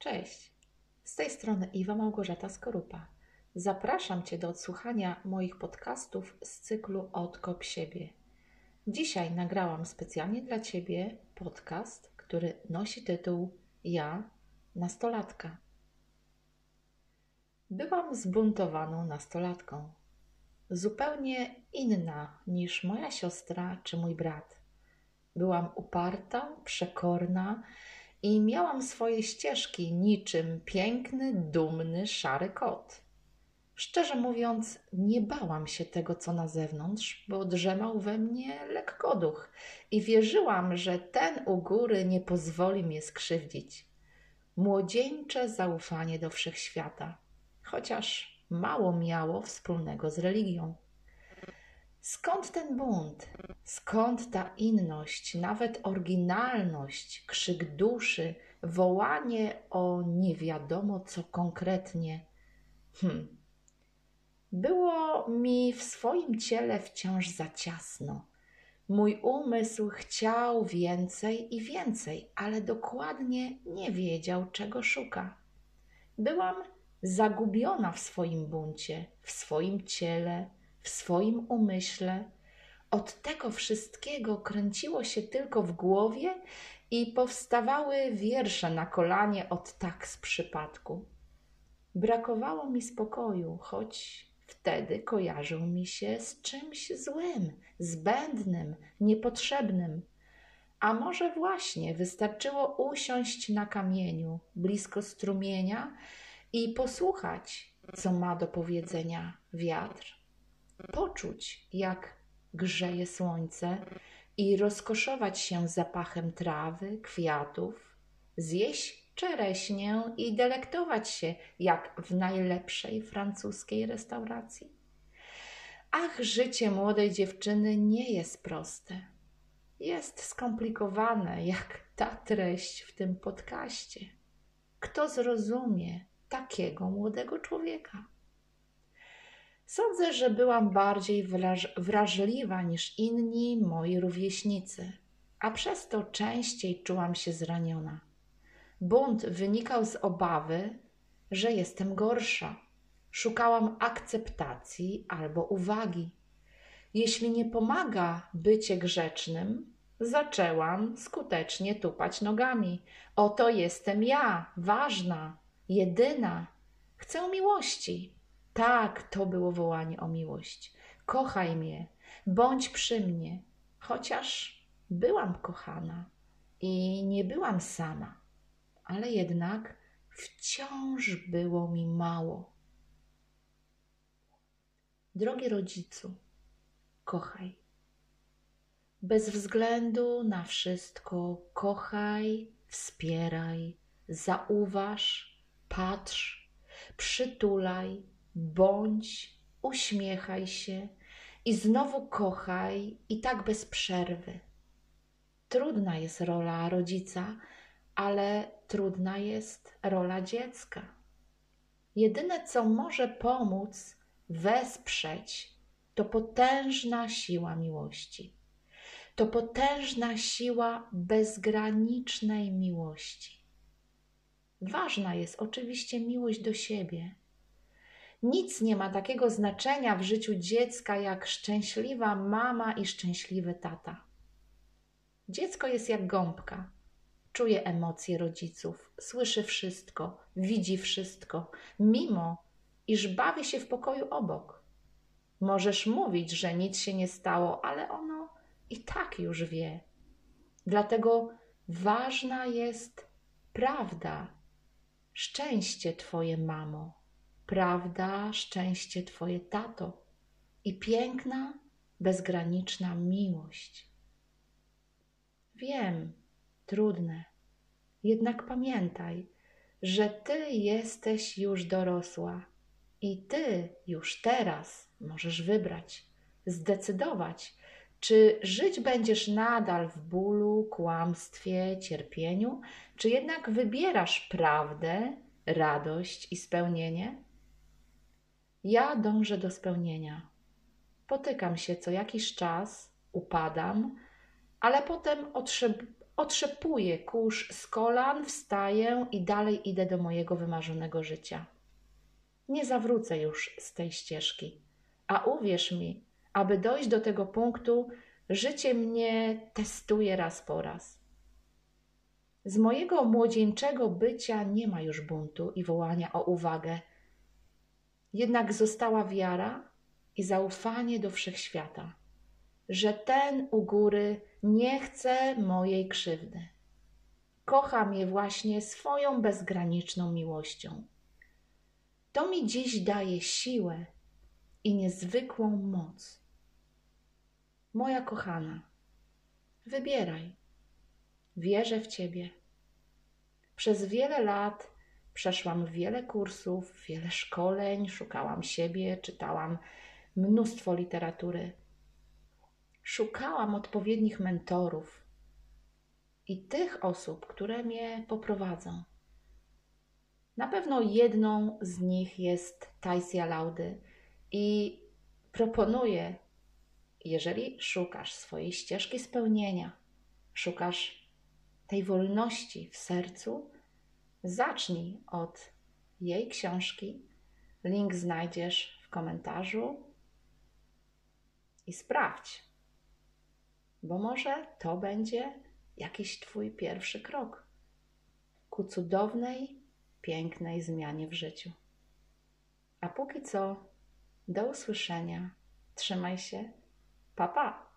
Cześć. Z tej strony Iwa Małgorzata Skorupa. Zapraszam Cię do odsłuchania moich podcastów z cyklu Odkop siebie. Dzisiaj nagrałam specjalnie dla Ciebie podcast, który nosi tytuł Ja, nastolatka. Byłam zbuntowaną nastolatką. Zupełnie inna niż moja siostra czy mój brat. Byłam uparta, przekorna i miałam swoje ścieżki niczym piękny, dumny, szary kot. Szczerze mówiąc, nie bałam się tego, co na zewnątrz, bo drzemał we mnie lekkoduch i wierzyłam, że ten u góry nie pozwoli mnie skrzywdzić. Młodzieńcze zaufanie do wszechświata, chociaż mało miało wspólnego z religią. Skąd ten bunt? Skąd ta inność, nawet oryginalność, krzyk duszy, wołanie o nie wiadomo co konkretnie? Hm. Było mi w swoim ciele wciąż za ciasno. Mój umysł chciał więcej i więcej, ale dokładnie nie wiedział, czego szuka. Byłam zagubiona w swoim buncie, w swoim ciele, w swoim umyśle. Od tego wszystkiego kręciło się tylko w głowie i powstawały wiersze na kolanie od tak z przypadku. Brakowało mi spokoju, choć wtedy kojarzył mi się z czymś złym, zbędnym, niepotrzebnym. A może właśnie wystarczyło usiąść na kamieniu blisko strumienia i posłuchać, co ma do powiedzenia wiatr poczuć, jak grzeje słońce i rozkoszować się zapachem trawy, kwiatów, zjeść czereśnię i delektować się jak w najlepszej francuskiej restauracji. Ach, życie młodej dziewczyny nie jest proste. Jest skomplikowane, jak ta treść w tym podcaście. Kto zrozumie takiego młodego człowieka? Sądzę, że byłam bardziej wrażliwa niż inni moi rówieśnicy, a przez to częściej czułam się zraniona. Bunt wynikał z obawy, że jestem gorsza. Szukałam akceptacji albo uwagi. Jeśli nie pomaga bycie grzecznym, zaczęłam skutecznie tupać nogami. Oto jestem ja, ważna, jedyna. Chcę miłości, tak, to było wołanie o miłość. Kochaj mnie, bądź przy mnie, chociaż byłam kochana i nie byłam sama, ale jednak wciąż było mi mało. Drogi rodzicu, kochaj. Bez względu na wszystko, kochaj, wspieraj, zauważ, patrz, przytulaj, bądź, uśmiechaj się i znowu kochaj i tak bez przerwy. Trudna jest rola rodzica, ale trudna jest rola dziecka. Jedyne, co może pomóc, wesprzeć, to potężna siła miłości. To potężna siła bezgranicznej miłości. Ważna jest oczywiście miłość do siebie nic nie ma takiego znaczenia w życiu dziecka jak szczęśliwa mama i szczęśliwy tata. Dziecko jest jak gąbka. Czuje emocje rodziców, słyszy wszystko, widzi wszystko, mimo iż bawi się w pokoju obok. Możesz mówić, że nic się nie stało, ale ono i tak już wie. Dlatego ważna jest prawda, szczęście Twoje, mamo prawda, szczęście Twoje, tato, i piękna, bezgraniczna miłość. Wiem, trudne, jednak pamiętaj, że Ty jesteś już dorosła i Ty już teraz możesz wybrać, zdecydować, czy żyć będziesz nadal w bólu, kłamstwie, cierpieniu, czy jednak wybierasz prawdę, radość i spełnienie? Ja dążę do spełnienia. Potykam się co jakiś czas, upadam, ale potem Otrzepuję kurz z kolan, wstaję i dalej idę do mojego wymarzonego życia. Nie zawrócę już z tej ścieżki. A uwierz mi, aby dojść do tego punktu, życie mnie testuje raz po raz. Z mojego młodzieńczego bycia nie ma już buntu i wołania o uwagę. Jednak została wiara i zaufanie do wszechświata, że ten u góry nie chce mojej krzywdy. Kocha mnie właśnie swoją bezgraniczną miłością. To mi dziś daje siłę i niezwykłą moc. Moja kochana, wybieraj. Wierzę w Ciebie. Przez wiele lat przeszłam wiele kursów, wiele szkoleń, szukałam siebie, czytałam mnóstwo literatury. Szukałam odpowiednich mentorów i tych osób, które mnie poprowadzą. Na pewno jedną z nich jest Taisia Laudy i proponuję, jeżeli szukasz swojej ścieżki spełnienia, szukasz tej wolności w sercu, zacznij od jej książki. Link znajdziesz w komentarzu i sprawdź, bo może to będzie jakiś Twój pierwszy krok ku cudownej, pięknej zmianie w życiu. A póki co, do usłyszenia. Trzymaj się. Pa, pa.